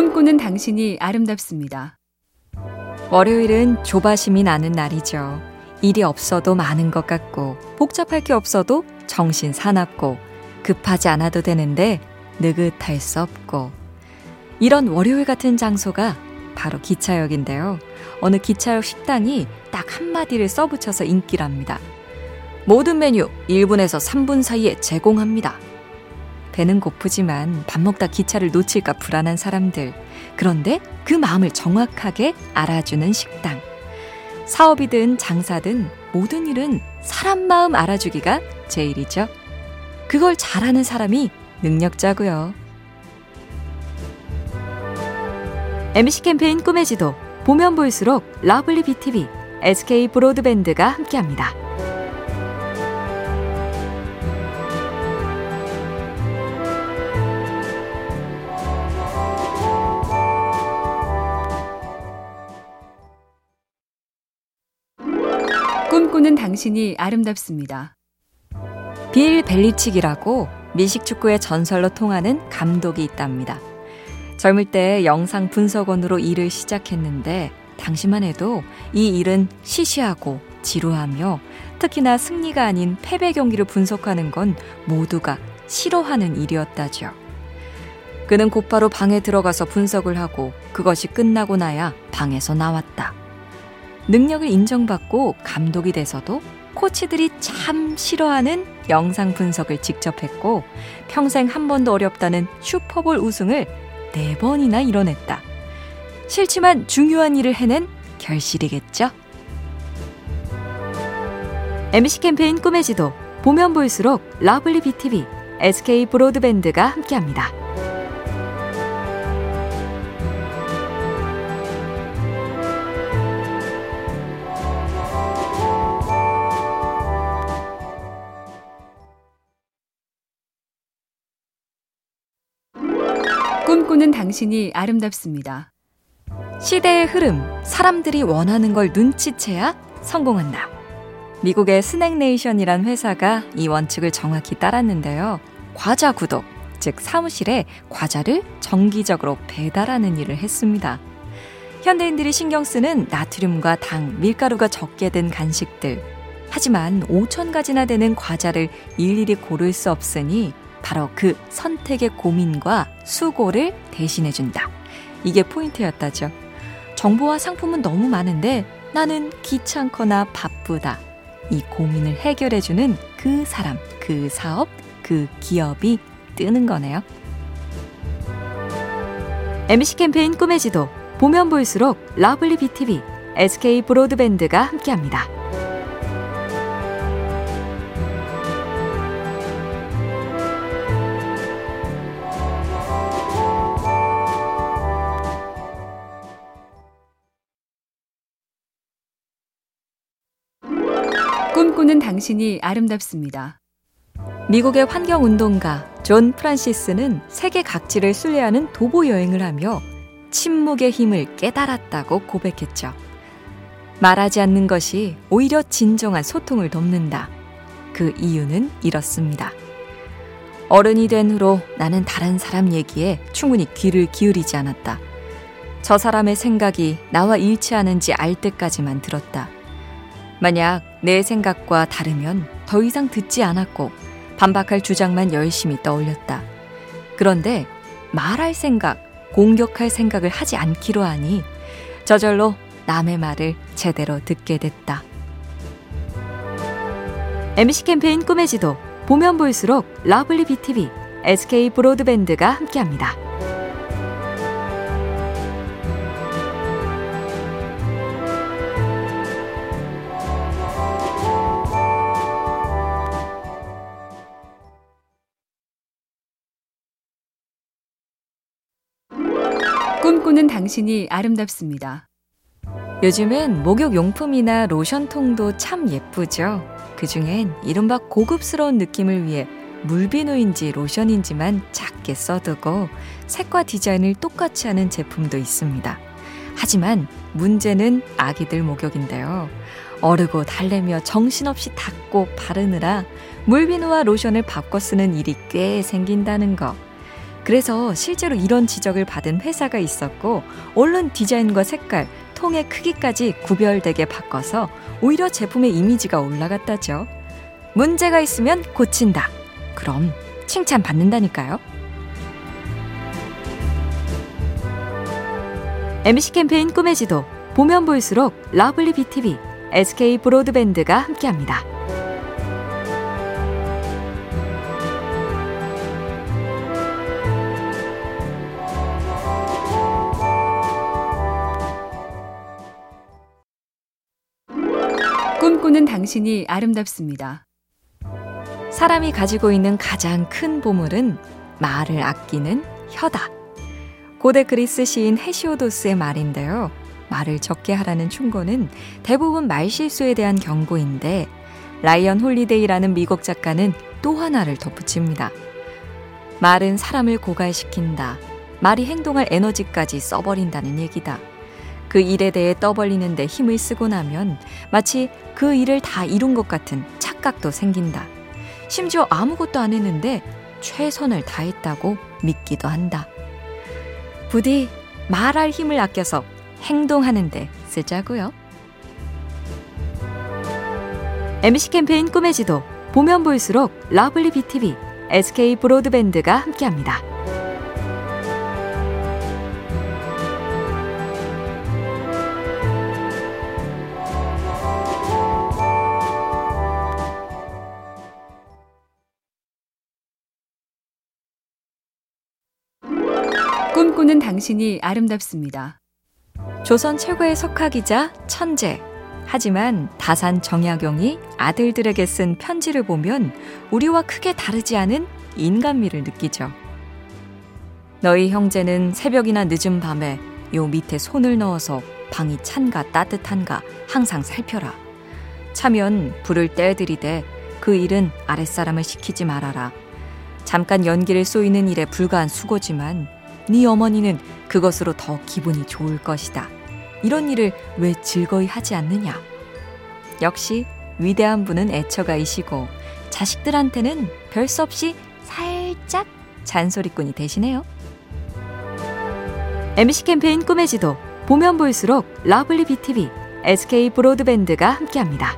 꿈꾸는 당신이 아름답습니다. 월요일은 조바심이 나는 날이죠. 일이 없어도 많은 것 같고, 복잡할 게 없어도 정신 사납고, 급하지 않아도 되는데 느긋할 수 없고. 이런 월요일 같은 장소가 바로 기차역인데요. 어느 기차역 식당이 딱 한마디를 써붙여서 인기랍니다. 모든 메뉴 1분에서 3분 사이에 제공합니다. 배는 고프지만 밥 먹다 기차를 놓칠까 불안한 사람들. 그런데 그 마음을 정확하게 알아주는 식당. 사업이든 장사든 모든 일은 사람 마음 알아주기가 제일이죠. 그걸 잘하는 사람이 능력자고요. MC 캠페인 꿈의 지도 보면 볼수록 러블리 BTV, SK 브로드밴드가 함께합니다. 꿈꾸는 당신이 아름답습니다. 빌 벨리칙이라고 미식 축구의 전설로 통하는 감독이 있답니다. 젊을 때 영상 분석원으로 일을 시작했는데 당시만 해도 이 일은 시시하고 지루하며 특히나 승리가 아닌 패배 경기를 분석하는 건 모두가 싫어하는 일이었다죠. 그는 곧바로 방에 들어가서 분석을 하고 그것이 끝나고 나야 방에서 나왔다. 능력을 인정받고 감독이 돼서도 코치들이 참 싫어하는 영상 분석을 직접 했고 평생 한 번도 어렵다는 슈퍼볼 우승을 네 번이나 이뤄냈다. 싫지만 중요한 일을 해낸 결실이겠죠? MBC 캠페인 꿈의 지도 보면 볼수록 러블리 BTV, SK 브로드밴드가 함께합니다. 꿈꾸는 당신이 아름답습니다. 시대의 흐름, 사람들이 원하는 걸 눈치채야 성공한다. 미국의 스낵네이션이란 회사가 이 원칙을 정확히 따랐는데요. 과자 구독, 즉 사무실에 과자를 정기적으로 배달하는 일을 했습니다. 현대인들이 신경 쓰는 나트륨과 당, 밀가루가 적게 된 간식들. 하지만 5천 가지나 되는 과자를 일일이 고를 수 없으니 바로 그 선택의 고민과 수고를 대신해준다. 이게 포인트였다죠. 정보와 상품은 너무 많은데 나는 귀찮거나 바쁘다. 이 고민을 해결해주는 그 사람, 그 사업, 그 기업이 뜨는 거네요. MBC 캠페인 꿈의 지도 보면 볼수록 러블리 BTV, SK 브로드밴드가 함께합니다. 꿈꾸는 당신이 아름답습니다. 미국의 환경운동가 존 프란시스는 세계 각지를 순례하는 도보 여행을 하며 침묵의 힘을 깨달았다고 고백했죠. 말하지 않는 것이 오히려 진정한 소통을 돕는다. 그 이유는 이렇습니다. 어른이 된 후로 나는 다른 사람 얘기에 충분히 귀를 기울이지 않았다. 저 사람의 생각이 나와 일치하는지 알 때까지만 들었다. 만약 내 생각과 다르면 더 이상 듣지 않았고 반박할 주장만 열심히 떠올렸다. 그런데 말할 생각, 공격할 생각을 하지 않기로 하니 저절로 남의 말을 제대로 듣게 됐다. MBC 캠페인 꿈의 지도 보면 볼수록 러블리 BTV, SK 브로드밴드가 함께합니다. 꿈꾸는 당신이 아름답습니다. 요즘엔 목욕 용품이나 로션통도 참 예쁘죠. 그 중엔 이른바 고급스러운 느낌을 위해 물비누인지 로션인지만 작게 써두고 색과 디자인을 똑같이 하는 제품도 있습니다. 하지만 문제는 아기들 목욕인데요. 어르고 달래며 정신없이 닦고 바르느라 물비누와 로션을 바꿔 쓰는 일이 꽤 생긴다는 거. 그래서 실제로 이런 지적을 받은 회사가 있었고 얼른 디자인과 색깔, 통의 크기까지 구별되게 바꿔서 오히려 제품의 이미지가 올라갔다죠. 문제가 있으면 고친다. 그럼 칭찬받는다니까요. MBC 캠페인 꿈의 지도 보면 볼수록 러블리 BTV, SK 브로드밴드가 함께합니다. 꿈꾸는 당신이 아름답습니다. 사람이 가지고 있는 가장 큰 보물은 말을 아끼는 혀다. 고대 그리스 시인 헤시오도스의 말인데요. 말을 적게 하라는 충고는 대부분 말실수에 대한 경고인데 라이언 홀리데이라는 미국 작가는 또 하나를 덧붙입니다. 말은 사람을 고갈시킨다. 말이 행동할 에너지까지 써버린다는 얘기다. 그 일에 대해 떠벌리는데 힘을 쓰고 나면 마치 그 일을 다 이룬 것 같은 착각도 생긴다. 심지어 아무것도 안 했는데 최선을 다했다고 믿기도 한다. 부디 말할 힘을 아껴서 행동하는데 쓰자고요. MBC 캠페인 꿈의 지도 보면 볼수록 러블리 BTV, SK 브로드밴드가 함께합니다. 꿈꾸는 당신이 아름답습니다. 조선 최고의 석학이자 천재. 하지만 다산 정약용이 아들들에게 쓴 편지를 보면 우리와 크게 다르지 않은 인간미를 느끼죠. 너희 형제는 새벽이나 늦은 밤에 요 밑에 손을 넣어서 방이 찬가 따뜻한가 항상 살펴라. 차면 불을 떼들이되 그 일은 아랫사람을 시키지 말아라. 잠깐 연기를 쏘이는 일에 불과한 수고지만 네 어머니는 그것으로 더 기분이 좋을 것이다. 이런 일을 왜 즐거이 하지 않느냐? 역시 위대한 분은 애처가이시고 자식들한테는 별수 없이 살짝 잔소리꾼이 되시네요. MBC 캠페인 꿈의 지도 보면 볼수록 러블리 BTV, SK 브로드밴드가 함께합니다.